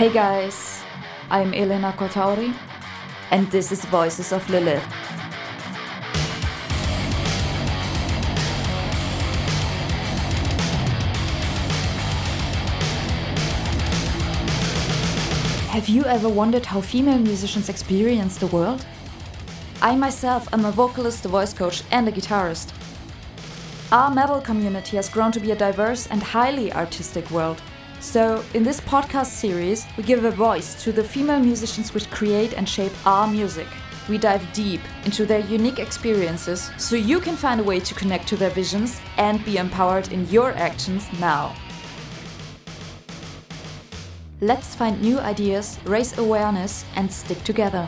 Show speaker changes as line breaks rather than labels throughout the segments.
Hey guys, I'm Elena Kotauri, and this is Voices of Lilith. Have you ever wondered how female musicians experience the world? I myself am a vocalist, a voice coach, and a guitarist. Our metal community has grown to be a diverse and highly artistic world. So, in this podcast series, we give a voice to the female musicians which create and shape our music. We dive deep into their unique experiences so you can find a way to connect to their visions and be empowered in your actions now. Let's find new ideas, raise awareness, and stick together.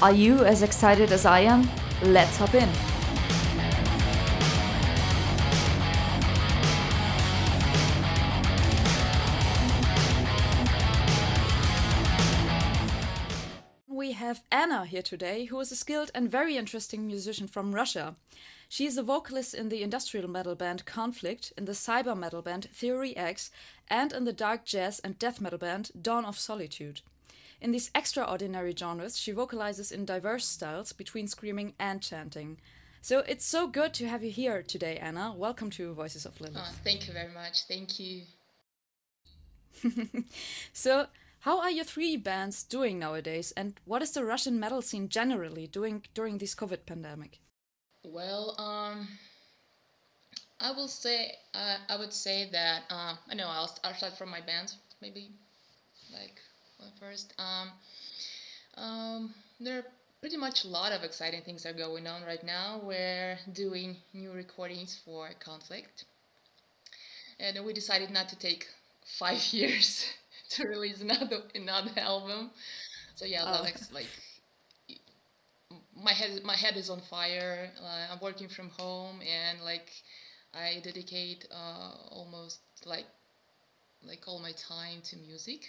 Are you as excited as I am? Let's hop in. Have Anna here today, who is a skilled and very interesting musician from Russia. She is a vocalist in the industrial metal band Conflict, in the cyber metal band Theory X, and in the dark jazz and death metal band Dawn of Solitude. In these extraordinary genres, she vocalizes in diverse styles between screaming and chanting. So it's so good to have you here today, Anna. Welcome to Voices of Lilith.
Oh, thank you very much. Thank you.
so, how are your three bands doing nowadays, and what is the Russian metal scene generally doing during this COVID pandemic?
Well, um, I will say uh, I would say that um, I know I'll, I'll start from my band maybe like first. Um, um, there are pretty much a lot of exciting things are going on right now. We're doing new recordings for Conflict, and we decided not to take five years to release another another album. So yeah, oh. like like my head my head is on fire. Uh, I'm working from home and like I dedicate uh, almost like like all my time to music.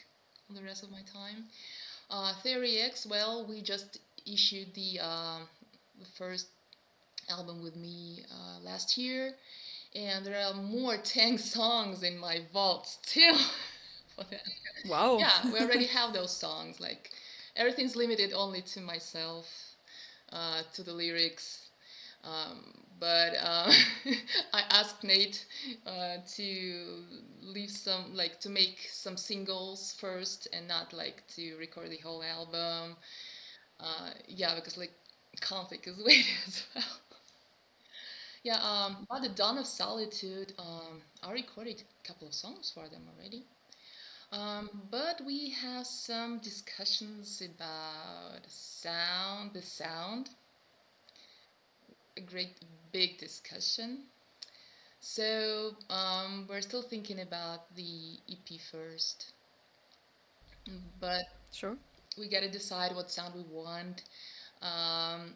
The rest of my time. Uh, Theory X. Well, we just issued the uh, the first album with me uh, last year, and there are more ten songs in my vault still.
Wow.
Yeah, we already have those songs. Like everything's limited only to myself, uh, to the lyrics. Um, but uh, I asked Nate uh, to leave some, like, to make some singles first and not like to record the whole album. Uh, yeah, because like conflict is weighted as well. yeah, um, by the Dawn of Solitude, um, I recorded a couple of songs for them already. Um, but we have some discussions about sound, the sound. A great big discussion. So um, we're still thinking about the EP first, but
sure,
we gotta decide what sound we want. Um,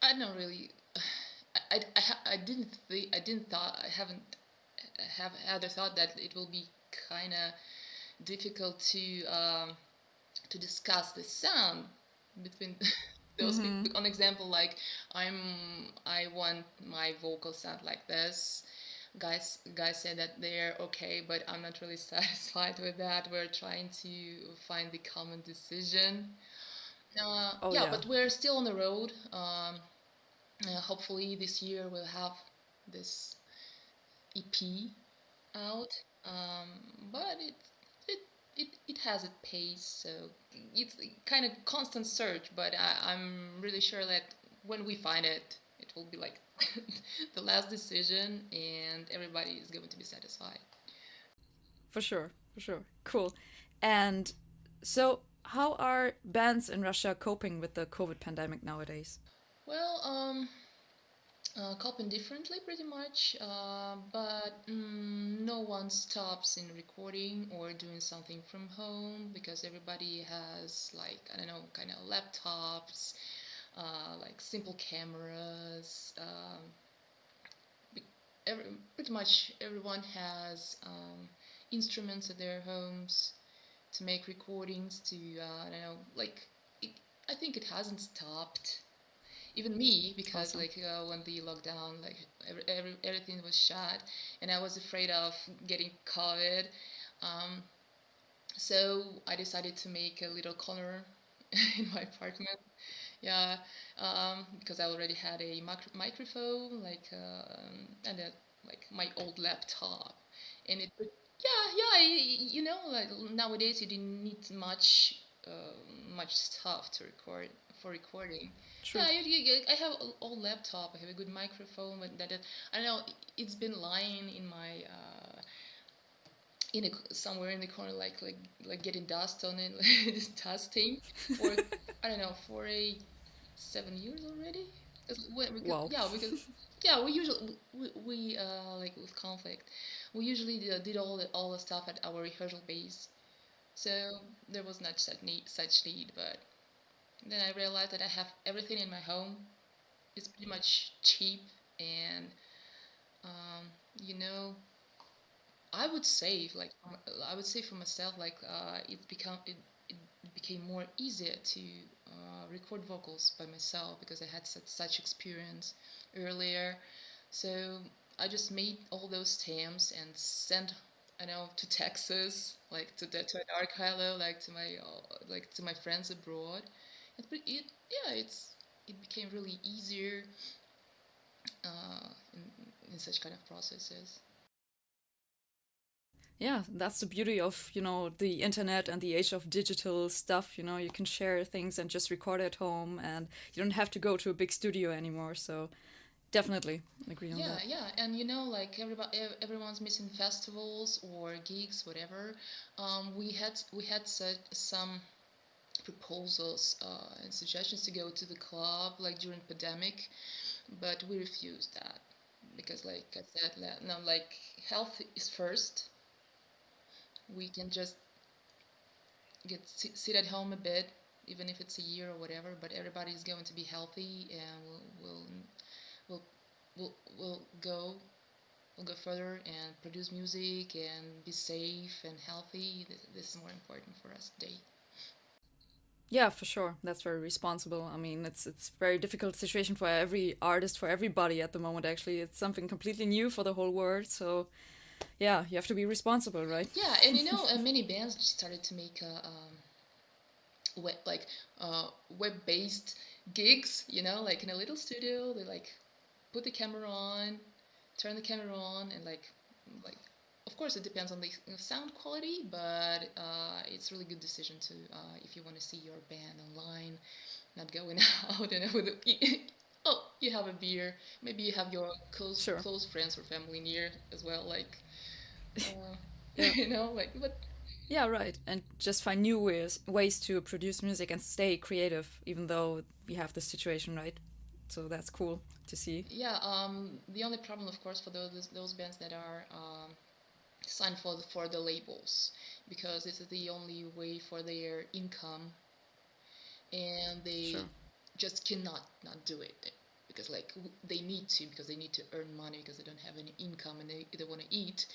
I don't really. I, I, I didn't think I didn't thought I haven't have had a thought that it will be kind of difficult to um, to discuss the sound between those mm-hmm. an example like i'm i want my vocal sound like this. Guys guys say that they're okay but i'm not really satisfied with that. We're trying to find the common decision. Uh, oh, yeah, yeah, but we're still on the road. Um, uh, hopefully this year we'll have this ep out um, but it, it it it has a pace, so it's kind of constant search. But I, I'm really sure that when we find it, it will be like the last decision, and everybody is going to be satisfied.
For sure, for sure, cool. And so, how are bands in Russia coping with the COVID pandemic nowadays?
Well, um, uh, coping differently pretty much, uh, but mm, no one stops in recording or doing something from home because everybody has like I don't know kind of laptops, uh, like simple cameras. Um, every, pretty much everyone has um, instruments at their homes to make recordings. To uh, I don't know like it, I think it hasn't stopped even me because awesome. like uh, when the lockdown like every, every, everything was shut and i was afraid of getting covid um, so I decided to make a little corner in my apartment. Yeah, um, because I already had a mic- microphone, like, um, and a, like my old laptop, and it. Yeah, yeah, you know, like nowadays you didn't need much, uh, much stuff to record for recording.
True.
Yeah, you, you, I have an old laptop. I have a good microphone, but that is, I don't know. It's been lying in my uh, in a, somewhere in the corner, like like like getting dust on it, like dusting for I don't know for a seven years already.
Wow.
yeah, because yeah, we usually we, we uh like with conflict, we usually did, did all the all the stuff at our rehearsal base, so there was not such need such need. But then I realized that I have everything in my home. It's pretty much cheap and um, you know I would say, like, I would say for myself, like, uh, it become it, it became more easier to uh, record vocals by myself because I had such such experience earlier. So I just made all those stems and sent, I know, to Texas, like to the to Archilo, like to my uh, like to my friends abroad. It, it yeah, it's it became really easier uh, in in such kind of processes.
Yeah, that's the beauty of, you know, the internet and the age of digital stuff. You know, you can share things and just record at home and you don't have to go to a big studio anymore. So definitely agree on
Yeah,
that.
yeah, yeah and you know, like everybody, everyone's missing festivals or gigs, whatever. Um, we had we had such some proposals uh, and suggestions to go to the club like during pandemic, but we refused that because, like I said, la- no, like health is first. We can just get sit, at home a bit, even if it's a year or whatever. But everybody's going to be healthy, and we'll we'll we'll we'll, we'll go we'll go further and produce music and be safe and healthy. This is more important for us today.
Yeah, for sure. That's very responsible. I mean, it's it's very difficult situation for every artist, for everybody at the moment. Actually, it's something completely new for the whole world. So, yeah, you have to be responsible, right?
Yeah, and you know, uh, many bands just started to make uh, um, web like uh, web-based gigs. You know, like in a little studio, they like put the camera on, turn the camera on, and like like of course it depends on the sound quality, but uh, it's really good decision to uh, if you want to see your band online, not going out and with a, oh you have a beer, maybe you have your close
Sure.
close friends or family near as well, like uh,
Yeah.
you know like but
Yeah, right. And just find new ways ways to produce music and stay creative, even though we have this situation, right? So that's cool to see.
yeah um the only problem of course for those those bands that are um, signed for the, for the labels because this is the only way for their income and they
Sure.
just cannot not do it because like they need to because they need to earn money because they don't have any income and they, they want to eat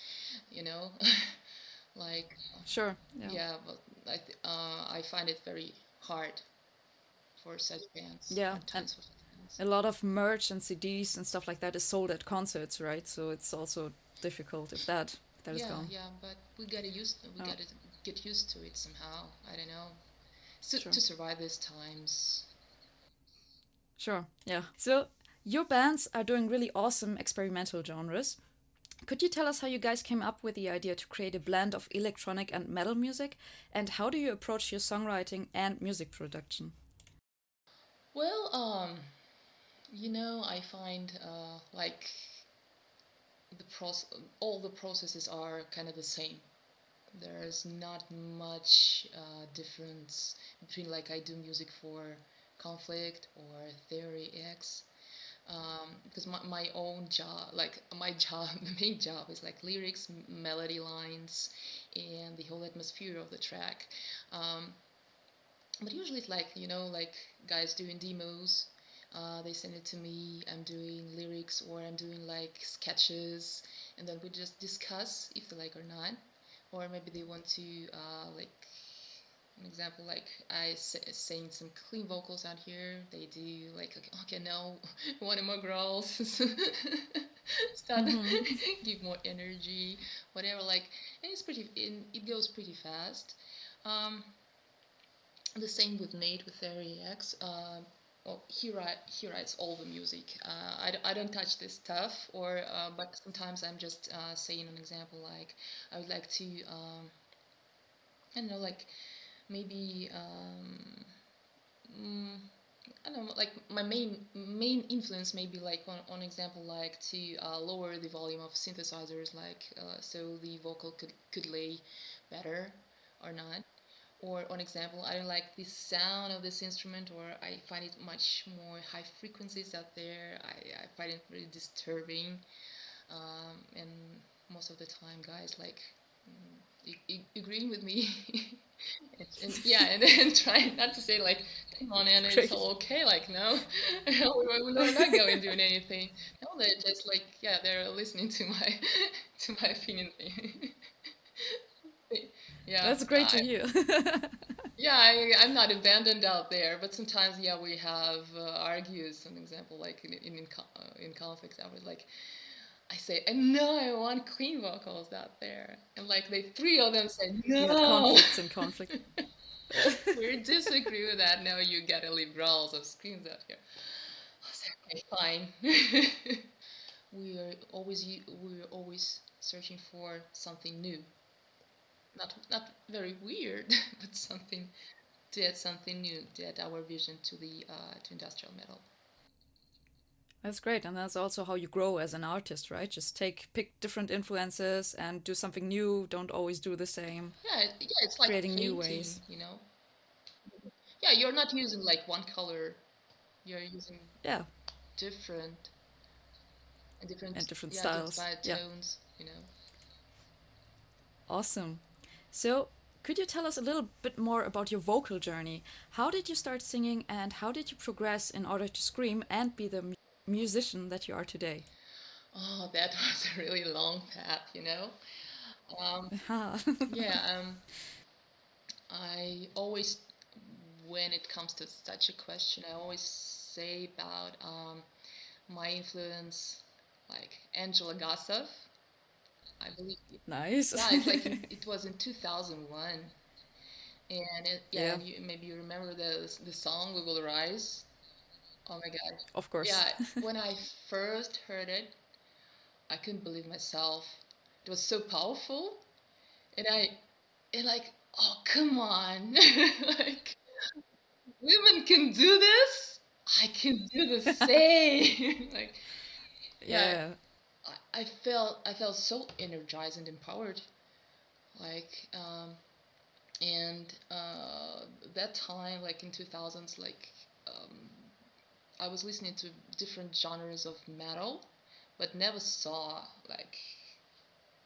you know like
Sure. Yeah.
yeah but I, uh, I find it very hard for such bands
Yeah, and
times for such bands.
a lot of merch and CDs and stuff like that is sold at concerts, right? So it's also difficult if that that
yeah
gone.
yeah but we gotta use we
Oh,
gotta get used to it somehow I don't know so,
sure.
to survive these times
Sure. Yeah. So your bands are doing really awesome experimental genres. Could you tell us how you guys came up with the idea to create a blend of electronic and metal music? And how do you approach your songwriting and music production?
well um you know I find uh, like the process all the processes are kind of the same. There's not much uh, difference between like I do music for conflict or theory X um, because my, my own job like my job the main job is like lyrics melody lines and the whole atmosphere of the track um, but usually it's like you know like guys doing demos uh, they send it to me i'm doing lyrics or i'm doing like sketches and then we just discuss if they like or not or maybe they want to uh, like an example like i sing some clean vocals out here they do like okay, okay no one more growls start
Mm-hmm.
give more energy whatever like and it's pretty it, it goes pretty fast Um, the same with Nate with Theory X. Uh, well, he write he writes all the music. Uh, I, I don't touch this stuff, or uh, but sometimes I'm just uh, saying an example like I would like to um, I don't know like maybe um, mm, I don't know like my main main influence maybe like on, on example like to uh, lower the volume of synthesizers like uh, so the vocal could could lay better or not or on example i don't like the sound of this instrument or i find it much more high frequencies out there. I, I find it really disturbing um, and most of the time guys like mm, agreeing with me? And, and, yeah and then trying not to say like come on and it's all okay like no. We're, we're not going doing anything. No they're just like yeah they're listening to my to my opinion
yeah that's great I, to hear
yeah I, i'm not abandoned out there but sometimes yeah we have uh, argues an example like in in, in, uh, in conflicts i was like I say, no, I want clean vocals out there. And like the three of them said, no.
conflicts and conflict.
we disagree with that. No, you gotta leave growls of screams out here. I said, okay, fine. we are always we're always searching for something new not not very weird, but something to add something new, to add our vision to the uh, to industrial metal.
That's great, and that's also how you grow as an artist, right? Just take pick different influences and do something new. Don't always do the same.
Yeah, yeah, it's like creating painting, new ways. You know. Yeah, you're not using like one color. You're using
yeah
different and different
and different yeah, styles,
different
yeah.
tones. You know.
Awesome. So, could you tell us a little bit more about your vocal journey? How did you start singing and how did you progress in order to scream and be the musician that you are today?
Oh, that was a really long path, you know. Um, yeah, um, I always, when it comes to such a question, I always say about um, my influence, like Angela Gossow I believe.
Nice.
Yeah, it's like in, it was in 2001, and it, yeah, yeah. You, maybe you remember the the song "We Will Rise." Oh my god.
Of course.
Yeah, when I first heard it, I couldn't believe myself. It was so powerful, and I, and like, oh come on, like, women can do this. I can do the same. like,
yeah. yeah
I felt I felt so energized and empowered, like um, and uh, that time like in 2000s like um, I was listening to different genres of metal, but never saw like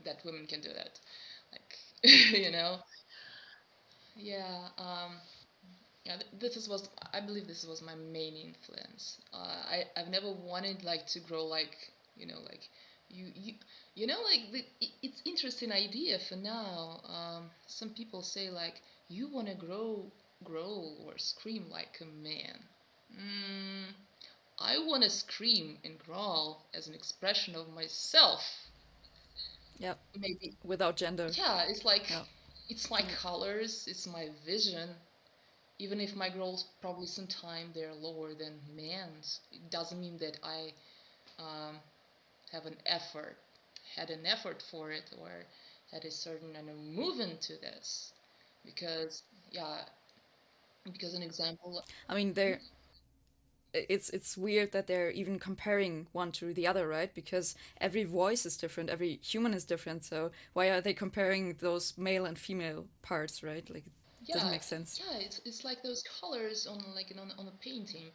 that women can do that, like you know. Yeah. Um, yeah, this is was I believe this was my main influence. Uh, I I've never wanted like to grow like you know like you you you know like the, it's interesting idea for now um, some people say like you want to grow grow or scream like a man. Mm, i want to scream and growl as an expression of myself.
Yeah
maybe.
Without gender.
Yeah it's like yep. it's my colors it's my vision. Even if my growls probably sometimes they're lower than man's it doesn't mean that i um, have an effort, had an effort for it, or had a certain kind of movement to this. Because, yeah, because an example.
I mean, there. It's it's weird that they're even comparing one to the other, right? Because every voice is different, every human is different. So why are they comparing those male and female parts, right? Like, it yeah, doesn't make sense.
Yeah, it's, it's like those colors on like on on a painting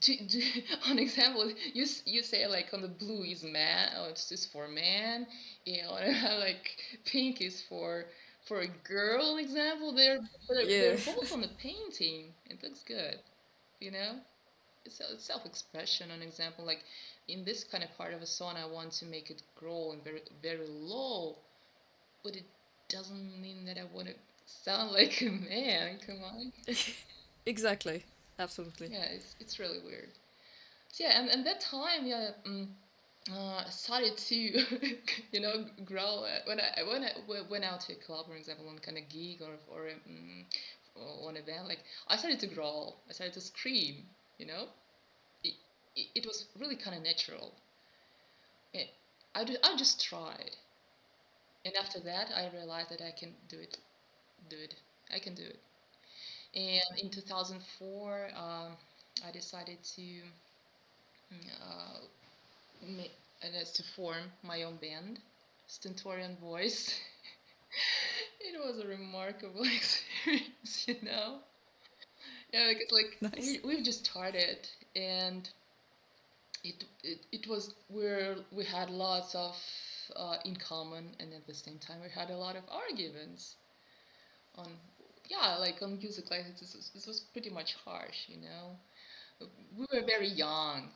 to, to on example you you say like on the blue is man oh it's just for man you know and like pink is for for a girl example they're they're, yeah. they're both on the painting. It looks good you know? It's, it's self-expression an example like in this kind of part of a song i want to make it grow and very very low but it doesn't mean that i want to sound like a man come on.
Exactly absolutely
yeah it's, it's really weird so yeah and, and that time yeah um, uh, started to you know grow uh, when I when I went out to a club, for example, on kind of gig or or um, on a band, like I started to growl, I started to scream, you know. It, it, it was really kind of natural. I do, I just tried, and after that, I realized that I can do it, do it, I can do it. And in 2004, um, I decided to uh, ma- and is to form my own band, Stentorian Voice. it was a remarkable experience, you know. Yeah, because like
Nice.
we we've just started, and it it, it was where we had lots of uh, in common, and at the same time we had a lot of arguments on yeah, like on music. Like this was, this was pretty much harsh, you know. We were very young.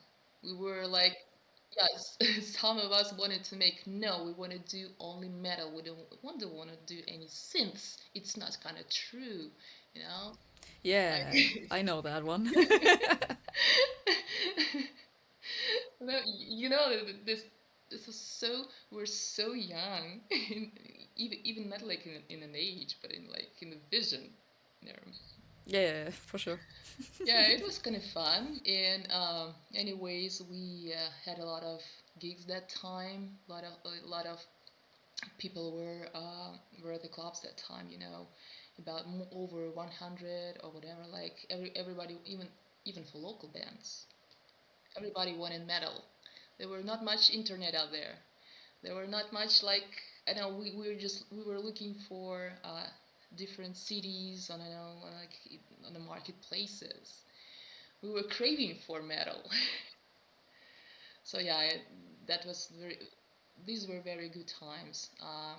We were like Yes, some of us wanted to make no, we want to do only metal. We don't want to want to do any synths. It's not kind of true, you know?
Yeah,
Like
I know that one.
you know this this was so we're so young in, even even not like in, in an age, but in like in the vision. You know?
Yeah, for sure.
Yeah, it was kind of fun. And um, anyways, we uh, had a lot of gigs that time. A lot of a lot of people were uh, were at the clubs that time, you know, about over 100 or whatever. Like every everybody, even even for local bands, everybody wanted metal. There were not much internet out there. There were not much like I know we, we were just we were looking for uh, different cities on I know like on the marketplaces. We were craving for metal. So yeah, that was very. These were very good times. Uh,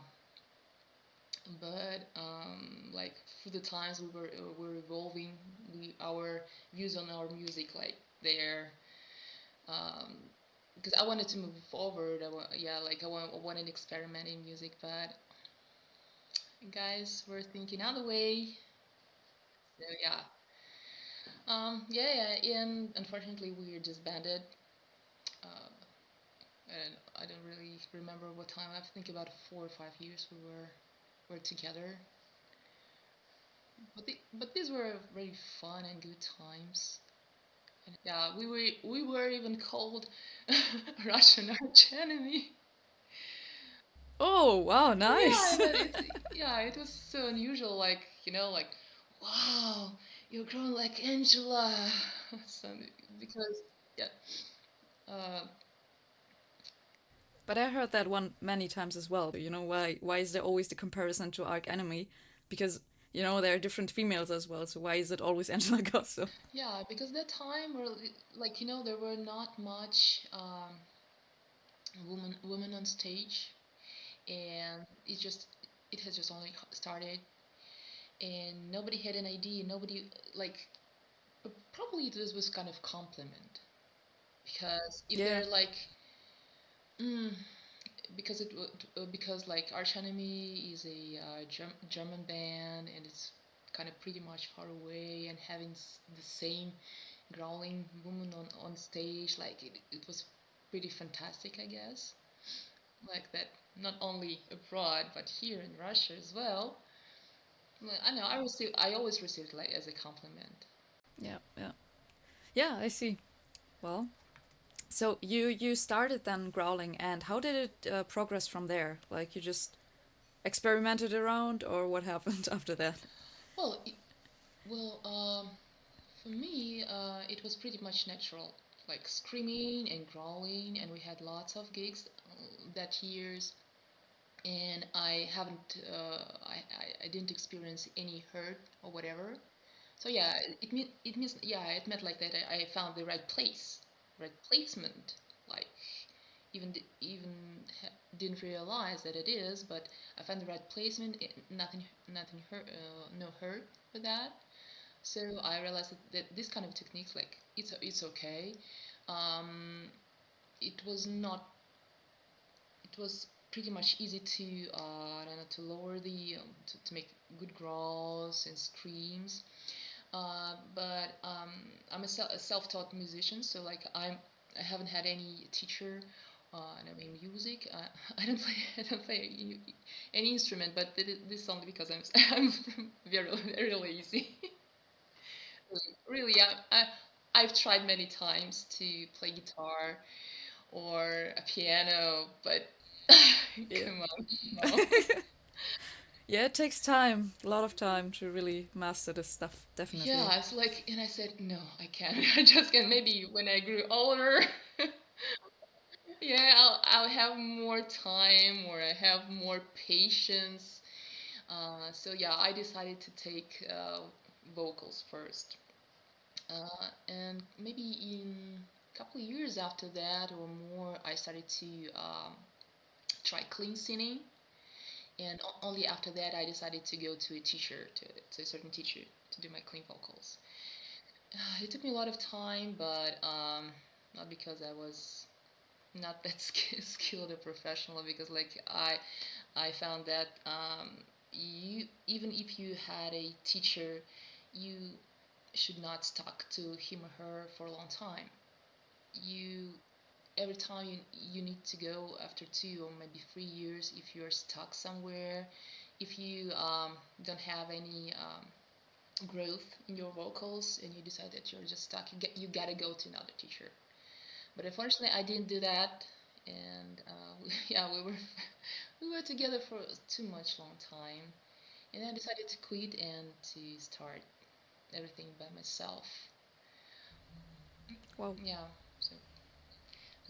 but um, like through the times we were uh, were evolving, we our views on our music like there. Um, because I wanted to move forward. I wa- yeah, like I, wa- I wanted to experiment in music, but guys were thinking other way. So yeah, um, yeah, yeah, and unfortunately we were disbanded. Uh, and I don't really remember what time. I think about four or five years we were were together. But the, but these were very fun and good times. Yeah, we were we were even called Russian arch enemy.
Oh, wow, nice.
but it yeah it was so unusual. Like you know, like wow, you're growing like Angela. So, because yeah, uh,
But I heard that one many times as well. You know, why why is there always the comparison to Arch Enemy? Because, you know, there are different females as well, so why is it always Angela Gossow?
yeah, because that time were like you know there were not much um, women women on stage and it just it has just only started and nobody had an idea nobody like probably this was kind of compliment because if
Yeah.
they're like mm, because it uh, because like Arch Enemy is a uh, Germ- German band and it's kind of pretty much far away and having the same growling woman on, on stage like it, it was pretty fantastic I guess like that not only abroad but here in Russia as well. I know I receive I always receive it like as a compliment.
Yeah, yeah. Yeah, I see. Well, so you you started then growling, and how did it uh, progress from there? Like you just experimented around, or what happened after that?
Well, well, um, for me, uh, it was pretty much natural, like screaming and growling, and we had lots of gigs uh, that years, and I haven't, uh, I, I, I didn't experience any hurt or whatever. So yeah, it it means yeah, it meant like that I, I found the right place, right placement, like even even didn't realize that it is, but I found the right placement. It, nothing nothing hurt, uh, no hurt with that. So I realized that, that this kind of techniques, like it's it's okay. Um, it was not. It was pretty much easy to uh, I don't know to lower the um, to, to make good growls and screams. Uh, but um, I'm a, se- a self-taught musician, so like I'm I haven't had any teacher uh, and I mean music. Uh, I don't play I don't play any, any instrument, but this is only because I'm I'm very very lazy. really, yeah. I I've tried many times to play guitar or a piano, but come on, no.
Yeah, it takes time, a lot of time to really master this stuff. Definitely.
Yeah, it's like, and I said, no, I can't. I just can. Maybe when I grew older, yeah, I'll I'll have more time or I have more patience. Uh, so yeah, I decided to take uh, vocals first. Uh, and maybe in a couple of years after that or more, I started to um, try clean singing. And only after that, I decided to go to a teacher, to, to a certain teacher, to do my clean vocals. It took me a lot of time, but um, not because I was not that skilled or professional, because like I, I found that um, you even if you had a teacher, you should not stuck to him or her for a long time. You every time you, you need to go after two or maybe three years if you're stuck somewhere if you um, don't have any um, growth in your vocals and you decide that you're just stuck you, get, you gotta go to another teacher but unfortunately I didn't do that and uh, we, yeah we were we were together for too much long time and I decided to quit and to start everything by myself.
well
Yeah.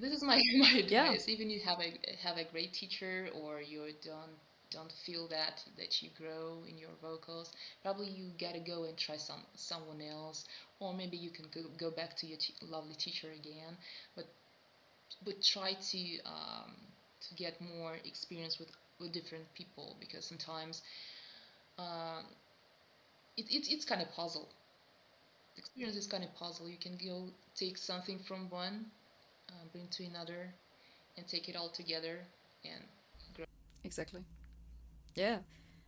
This is my my advice. Yeah. Even you have a have a great teacher or you don't don't feel that that you grow in your vocals, probably you gotta go and try some someone else, or maybe you can go, go back to your lovely teacher again. But but try to um, to get more experience with with different people because sometimes. Um, it, it, it's kind of puzzle. Experience is kind of puzzle. You can go take something from one, uh, bring to another, and take it all together and grow.
Exactly. Yeah.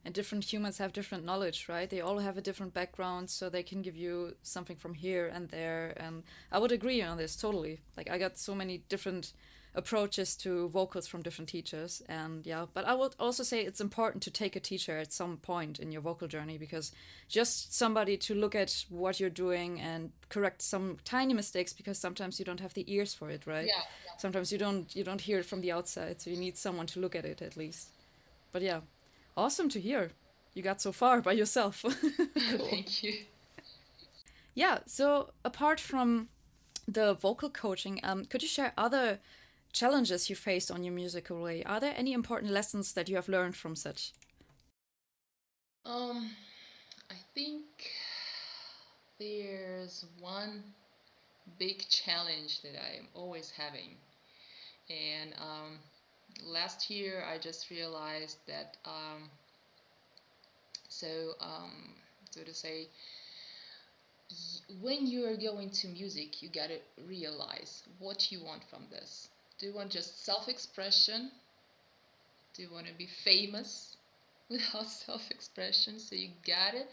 And different humans have different knowledge, right? They all have a different background, so they can give you something from here and there. And I would agree on this totally. Like, I got so many different approaches to vocals from different teachers. And yeah but i would also say it's important to take a teacher at some point in your vocal journey because just somebody to look at what you're doing and correct some tiny mistakes because sometimes you don't have the ears for it right?
Yeah, yeah.
sometimes you don't you don't hear it from the outside so you need someone to look at it at least. But yeah awesome to hear you got so far by yourself.
Cool. thank you.
Yeah so apart from the vocal coaching um, could you share other challenges you faced on your musical way. Are there any important lessons that you have learned from such?
Um, I think there's one big challenge that I'm always having. And um, last year I just realized that, um, so, um, so to say, when you are going to music, you gotta realize what you want from this. Do you want just self-expression? Do you want to be famous without self-expression? So you gotta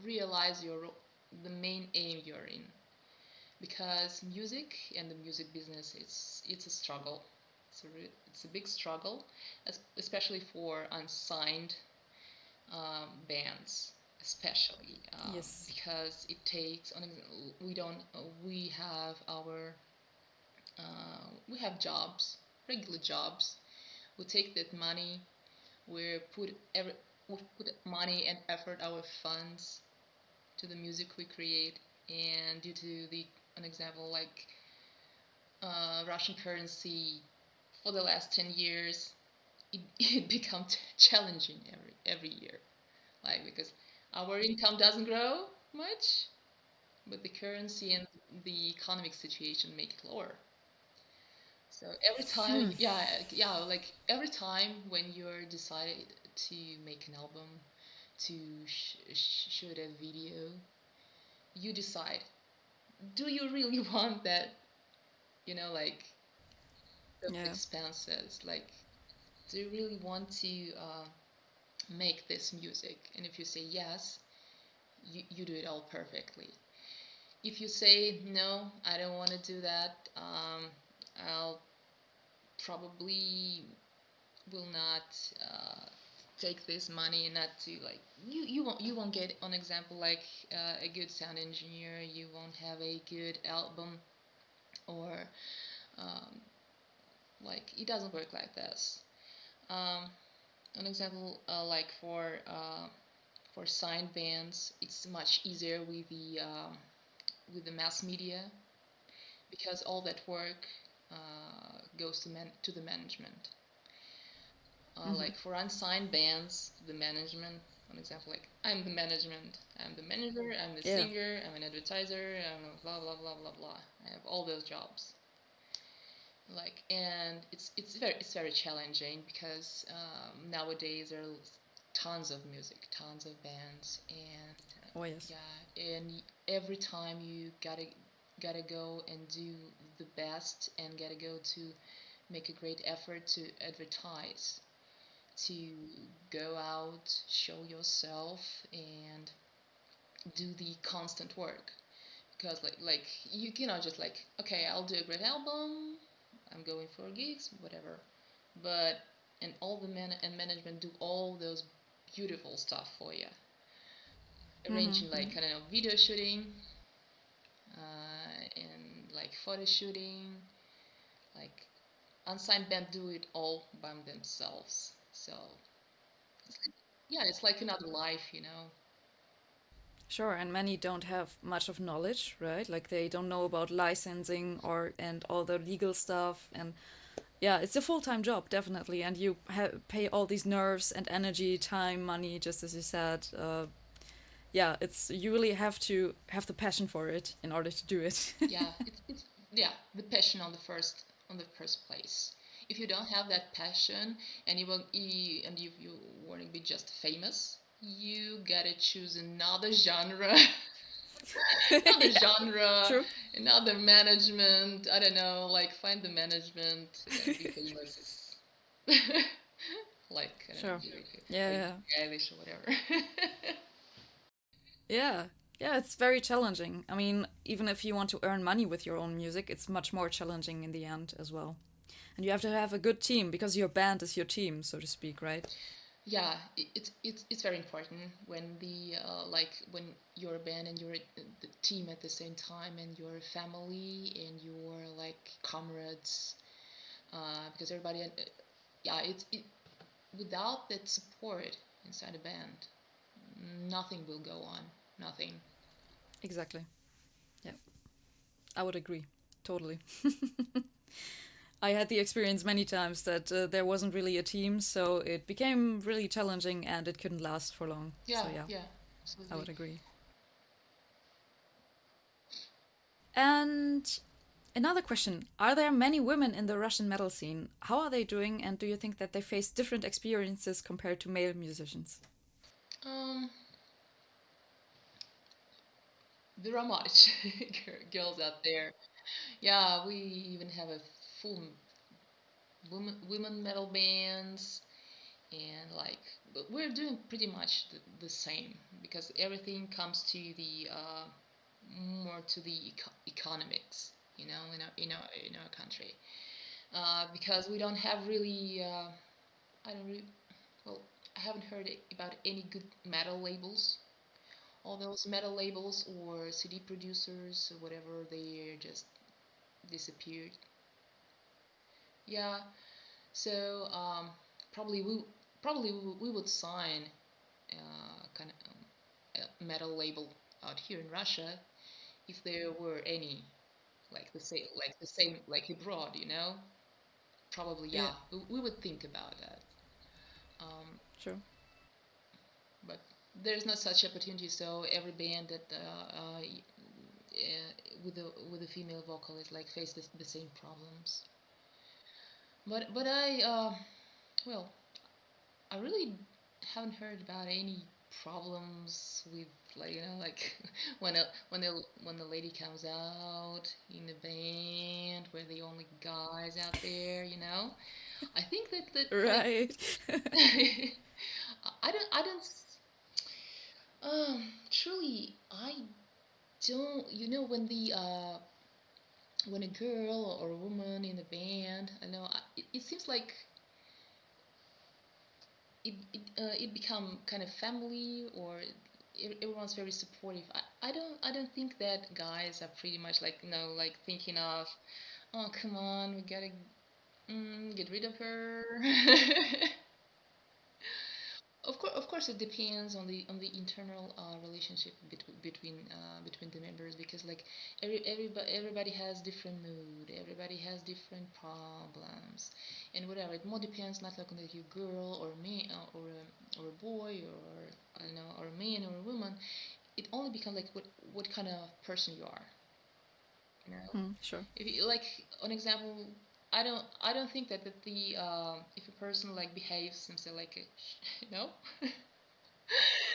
realize your the main aim you're in, because music and the music business it's it's a struggle. It's a it's a big struggle, especially for unsigned um, bands especially um,
yes.
because it takes we don't we have our uh, we have jobs, regular jobs. We take that money, we put every we put money and effort, our funds, to the music we create, and due to the an example like uh, Russian currency, for the last ten years, it, it becomes challenging every every year, like because our income doesn't grow much, but the currency and the economic situation make it lower. So every time, hmm. yeah, yeah, like every time when you're decided to make an album, to sh- sh- shoot a video, you decide, do you really want that? You know, like the yeah. expenses. Like, do you really want to uh, make this music? And if you say yes, you, you do it all perfectly. If you say no, I don't want to do that. Um, I'll probably will not uh, take this money not to like you you won't you won't get an example like uh, a good sound engineer you won't have a good album or um, like it doesn't work like this. Um, an example uh, like for uh, for signed bands it's much easier with the um, with the mass media because all that work uh, goes to man to the management uh, mm-hmm. like for unsigned bands the management an example like i'm the management i'm the manager i'm the yeah. singer i'm an advertiser i'm blah blah blah blah blah i have all those jobs like and it's it's very it's very challenging because um, nowadays there are tons of music tons of bands and
oh yes
yeah and every time you gotta gotta go and do the best and gotta go to make a great effort to advertise to go out show yourself and do the constant work because like like you cannot just like okay i'll do a great album I'm going for gigs, whatever. But and all the man and management do all those beautiful stuff for you. Arranging mm-hmm. like I don't know video shooting, uh, like photo shooting, like unsigned band do it all by themselves. So it's yeah, it's like another life, you know.
Sure, and many don't have much of knowledge, right? Like they don't know about licensing or and all the legal stuff, and yeah, it's a full time job definitely, and you pay all these nerves and energy, time, money, just as you said. Uh, yeah, it's you really have to have the passion for it in order to do it.
yeah, it's, it's yeah the passion on the first on the first place. If you don't have that passion and you will you, and you you want to be just famous, you gotta choose another genre. another yeah, genre, true. another management. I don't know, like find the management and be famous. like
sure. Know, yeah,
yeah. Eilish or whatever.
Yeah. Yeah, it's very challenging. I mean, even if you want to earn money with your own music, it's much more challenging in the end as well. And you have to have a good team because your band is your team, so to speak, right?
yeah it's it's it's very important when the uh, like when you're a band and you're the team at the same time and your family and your like comrades uh, because everybody uh, yeah it's it, without that support inside a band nothing will go on nothing
exactly yeah i would agree totally I had the experience many times that uh, there wasn't really a team, so it became really challenging and it couldn't last for long.
Yeah,
so, yeah,
yeah, absolutely.
I would agree. And another question Are there many women in the Russian metal scene? How are they doing, and do you think that they face different experiences compared to male musicians?
Um, there are much girls out there. Yeah, we even have a full women women metal bands and like we're doing pretty much the, the same because everything comes to the uh, more to the eco- economics you know in our in our, in our country uh, because we don't have really uh, I don't really well I haven't heard about any good metal labels all those metal labels or CD producers or whatever they just disappeared yeah. So um, probably we probably we would sign uh, kind of um, a metal label out here in Russia if there were any like the same like the same like abroad, you know. Probably yeah. yeah. We, we, would think about that. Um,
sure.
There's not such opportunity, so every band that uh, uh, with a with a female vocalist like faces the, the same problems. But but I uh, well, I really haven't heard about any problems with like you know like when a when the when the lady comes out in the band we're the only guys out there you know i think that that
right
like, i don't i don't um truly i don't you know when the uh when a girl or a woman in a band, I know it, it seems like it it, uh, it become kind of family or everyone's very supportive. I, I don't I don't think that guys are pretty much like you know like thinking of oh come on we gotta mm, get rid of her Of course, of course, it depends on the on the internal uh, relationship between between uh, between the members because like every everybody everybody has different mood, everybody has different problems, and whatever. It more depends not like on the girl or me uh, or a, or a boy or I don't know or a man or a woman. It only becomes like what what kind of person you are.
You know, mm, sure.
If you like, an example, I don't I don't think that, that the uh, if a person like behaves himself like a you know?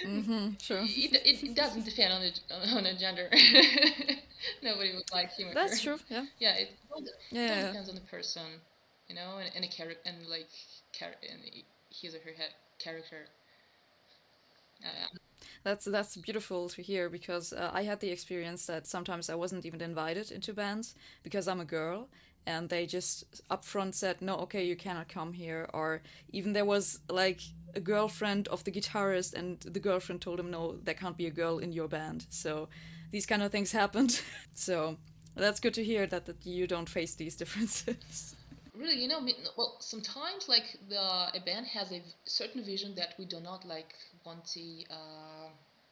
Mm-hmm, sure
it, it, it, doesn't depend on the on a gender. Nobody would like him
that's true yeah.
Yeah it, yeah, it depends on the person you know and, and a character and like char- and his or her character.
Uh, that's that's beautiful to hear because uh, I had the experience that sometimes I wasn't even invited into bands because I'm a girl and they just upfront said no okay you cannot come here or even there was like a girlfriend of the guitarist and the girlfriend told him no there can't be a girl in your band. So these kind of things happened. So that's good to hear that, that you don't face these differences.
Really you know well sometimes like the a band has a certain vision that we do not like want to uh,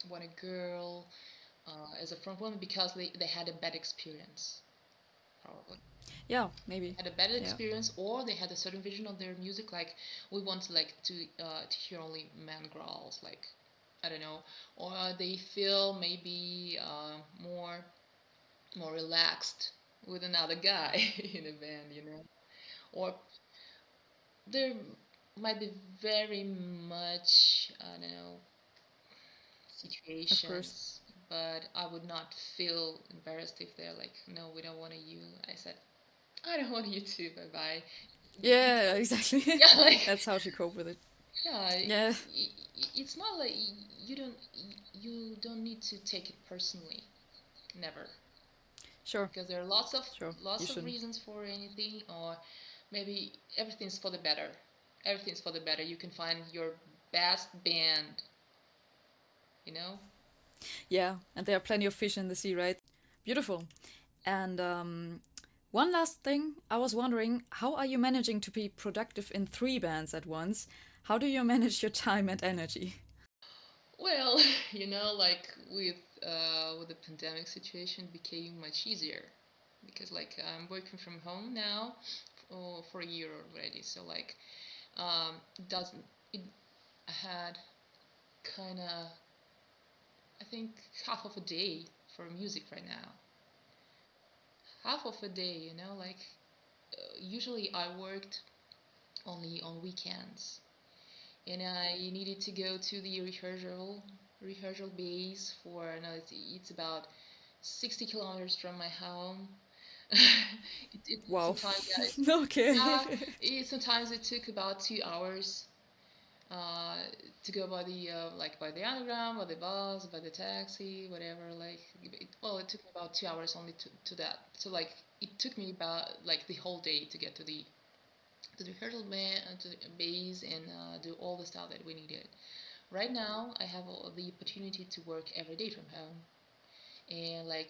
want a girl uh, as a front woman because they, they had a bad experience probably.
Yeah maybe.
Had a better experience yeah. or they had a certain vision of their music like we want like to uh, to hear only man growls like i don't know. Or they feel maybe uh, more more relaxed with another guy in a band you know? Or there might be very much i don't know situations but I would not feel embarrassed if they're like, no, we don't want you. I said, I don't want you to. Bye bye.
Yeah, exactly. Yeah, like, that's how to cope with it.
Yeah. Yeah. It's not like you don't you don't need to take it personally. Never.
Sure.
Because there are lots of sure. lots you of shouldn't. reasons for anything, or maybe everything's for the better. Everything's for the better. You can find your best band. You know.
Yeah, and there are plenty of fish in the sea, right? Beautiful. And um, one last thing, I was wondering, how are you managing to be productive in three bands at once? How do you manage your time and energy?
Well, you know, like with uh, with the pandemic situation, became much easier because like I'm working from home now for, for a year already. So like, um, doesn't it had kind of I think half of a day for music right now half of a day, you know, like uh, usually I worked only on weekends and I needed to go to the rehearsal rehearsal base for no, it's, it's about 60 kilometers from my home.
it, it, wow. Sometimes, yeah, okay.
Uh, it, sometimes it took about two hours uh, to go by the uh, like by the underground, by the bus, by the taxi, whatever. Like, it, well, it took me about two hours only to, to that. So like, it took me about like the whole day to get to the to the rehearsal band, uh, to the base, and uh, do all the stuff that we needed. Right now, I have the opportunity to work every day from home, and like,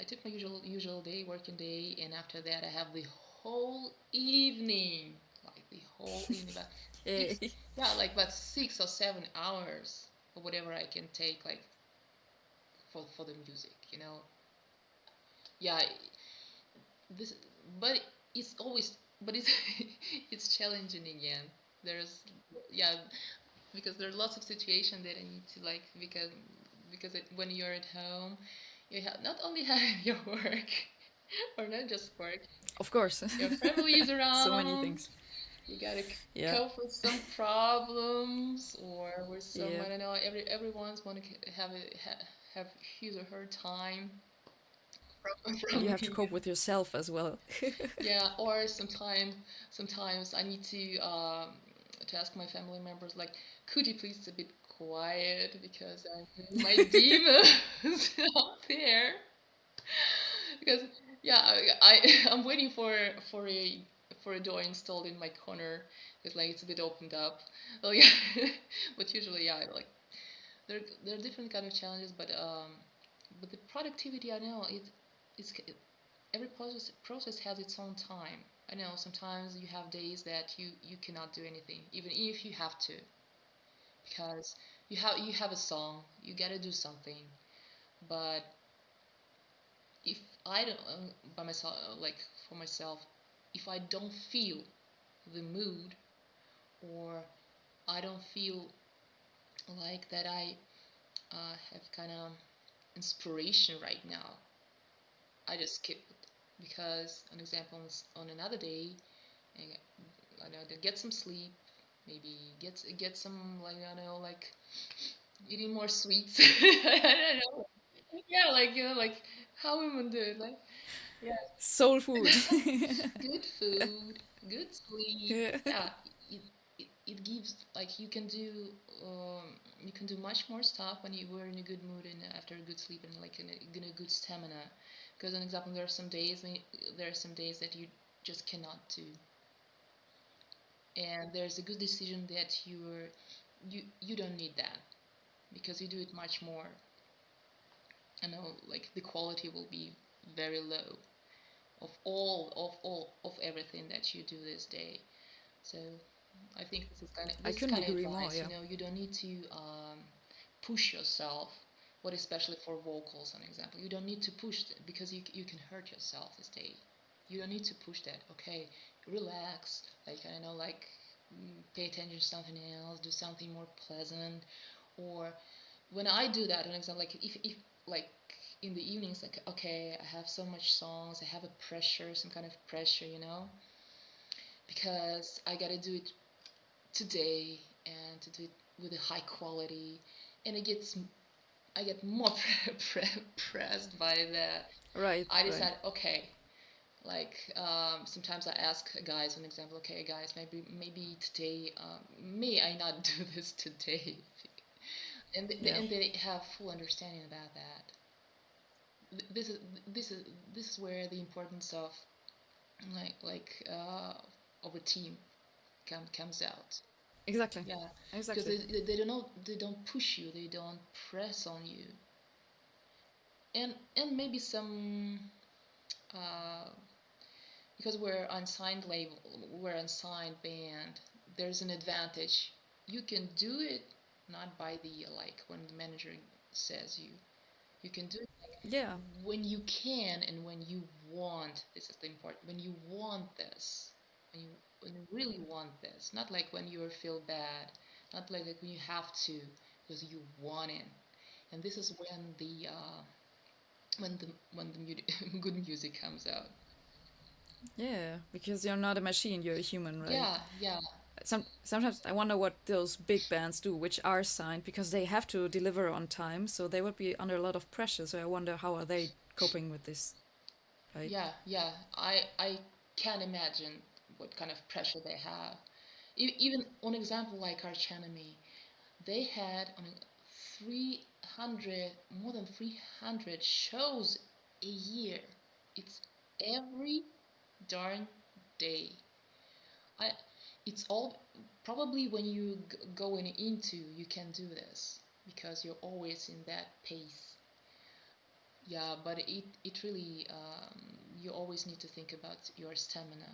I took my usual usual day, working day, and after that, I have the whole evening, the whole evening. yeah, like about six or seven hours or whatever I can take, like for for the music, you know. Yeah, this, but it's always, but it's it's challenging again. There's yeah, because there are lots of situations that I need to like because because it, when you're at home, you have not only have your work or not just work.
Of course.
Your family is around.
so many things
you gotta yeah. cope with some problems or with some yeah. I don't know. Every everyone's want to have a have his or her time.
From, from you have to cope with yourself as well.
yeah, or sometimes sometimes I need to um, to ask my family members like, could you please a bit quiet because I'm my demons out there because yeah, I, I I'm waiting for for a for a door installed in my corner because like it's a bit opened up. Oh yeah, but usually yeah, like there there are different kind of challenges, but um, but the productivity I know it it's it, every process process has its own time. I know sometimes you have days that you you cannot do anything, even if you have to, because you have you have a song, you gotta do something, but if I don't uh, by myself like for myself, if I don't feel the mood or I don't feel like that I uh, have kind of inspiration right now, I just skip it because an example on another day, I know get some sleep, maybe get get some like I don't know like eating more sweets. I don't know. Yeah, like you know, like how women do it, like yeah,
Soul food.
good food, good sleep.
yeah.
It, it, it gives like you can do um, you can do much more stuff when you were in a good mood and after a good sleep and like in a, in a good stamina. Because an example, there are some days when you, there are some days that you just cannot do, and there's a good decision that you're you you don't need that because you do it much more. I know like the quality will be very low of all of all of everything that you do this day. So I think this is kind of this is
couldn't
kind of
agree more.
advice.
Yeah.
You know, you don't need to um, push yourself. What especially for vocals, an example, you don't need to push because you you can hurt yourself this day. You don't need to push that. Okay, relax. Like I know, like mm, pay attention to something else. Do something more pleasant. Or when I do that, an example, like if if like in the evenings, like okay, I have so much songs. I have a pressure, some kind of pressure, you know, because I gotta do it today and to do it with a high quality and it gets i get more pressed by that
Right.
i
Right.
decide okay like um, sometimes i ask guys an example okay guys maybe maybe today um, may i not do this today and they,
Yeah.
and they have full understanding about that Th- this is this is this is where the importance of like like uh, of a team come, comes out
Exactly.
yeah,
Exactly.
they, they, they don't they don't push you, they don't press on you, and and maybe some uh, because we're unsigned label, we're unsigned band. There's an advantage. You can do it not by the like when the manager says you. You can do it
Yeah.
when you can and when you want. This is the important. When you want this, when you when you really want this, not like when you feel bad, not like, like when you have to, because you want it. And this is when the uh, when the when the mu- good music comes out.
Yeah. Because you're not a machine. You're a human, right?
Yeah, yeah,
Some sometimes I wonder what those big bands do, which are signed, because they have to deliver on time, so they would be under a lot of pressure. So I wonder how are they coping with this, right?
yeah, yeah. I I can imagine what kind of pressure they have. Even one example like Arch Enemy, they had on a 300 more than 300 shows a year. It's every darn day. I it's all probably when you going into you can do this because you're always in that pace. Yeah, but it it really um, you always need to think about your stamina.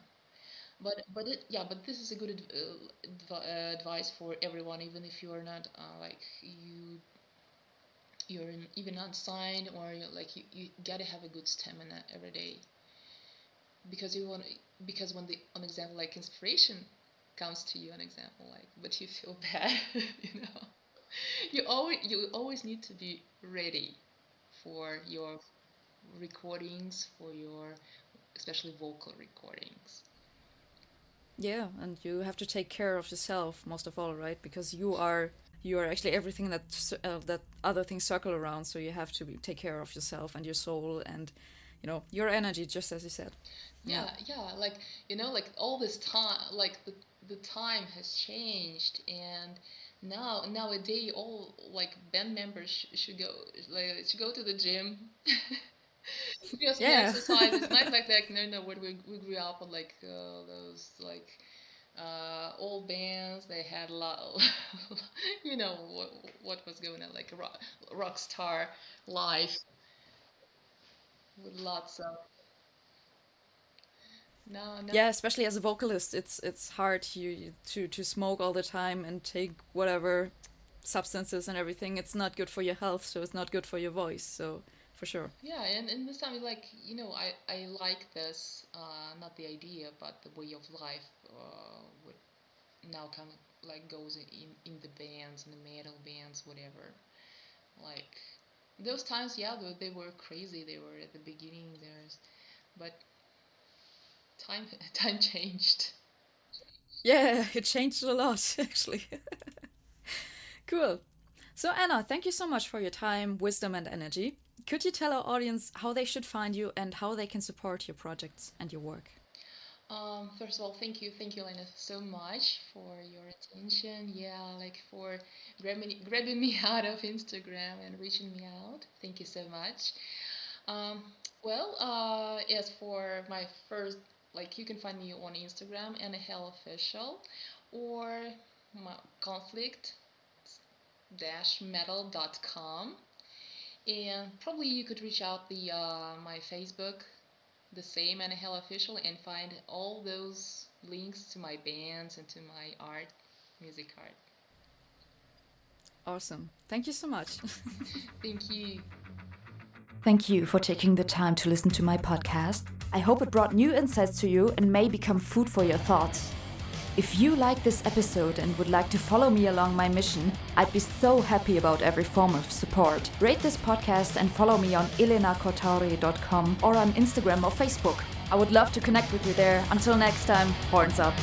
But but it, yeah, but this is a good adv- uh, advice for everyone, even if you are not uh, like you you're in, even not signed or you're like you, you gotta have a good stamina every day because you want because when the an example like inspiration comes to you an example like but you feel bad you know you always you always need to be ready for your recordings for your especially vocal recordings
Yeah, and you have to take care of yourself most of all, right? Because you are you are actually everything that uh, that other things circle around. So you have to be, take care of yourself and your soul and you know your energy, just as you said. Yeah.
yeah yeah like you know like all this time like the, the time has changed and now nowadays all like band members sh- should go like should go to the gym Because
Yeah.
exercise. It's not like like no no what we we grew up on like uh, those like uh, old bands. They had a lot. you know what what was going on like rock, rock star life with lots of no no
Yeah, especially as a vocalist, it's it's hard you, to to smoke all the time and take whatever substances and everything. It's not good for your health, so it's not good for your voice. So for sure.
Yeah, and, and this time, like, you know, I, I like this, uh, not the idea, but the way of life, uh, what now kind of like goes in, in the bands, in the metal bands, whatever. Like, those times, yeah, they, they were crazy. They were at the beginning, there's, but time, time changed.
Yeah, it changed a lot actually. cool. So Anna, thank you so much for your time, wisdom, and energy. Could you tell our audience how they should find you and how they can support your projects and your work?
Um, first of all, thank you, thank you, Lena, so much for your attention. Yeah, like for grabbing grabbing me out of Instagram and reaching me out. Thank you so much. Um, well, uh, as for my first, like you can find me on Instagram and Hell Official, or conflict dash metal.com and probably you could reach out the uh, my Facebook the same and Hell Official and find all those links to my bands and to my art, music art.
Awesome. Thank you so much.
Thank you.
Thank you for taking the time to listen to my podcast. I hope it brought new insights to you and may become food for your thoughts. If you like this episode and would like to follow me along my mission, I'd be so happy about every form of support. Rate this podcast and follow me on elenacortauri.com or on Instagram or Facebook. I would love to connect with you there. Until next time, horns up.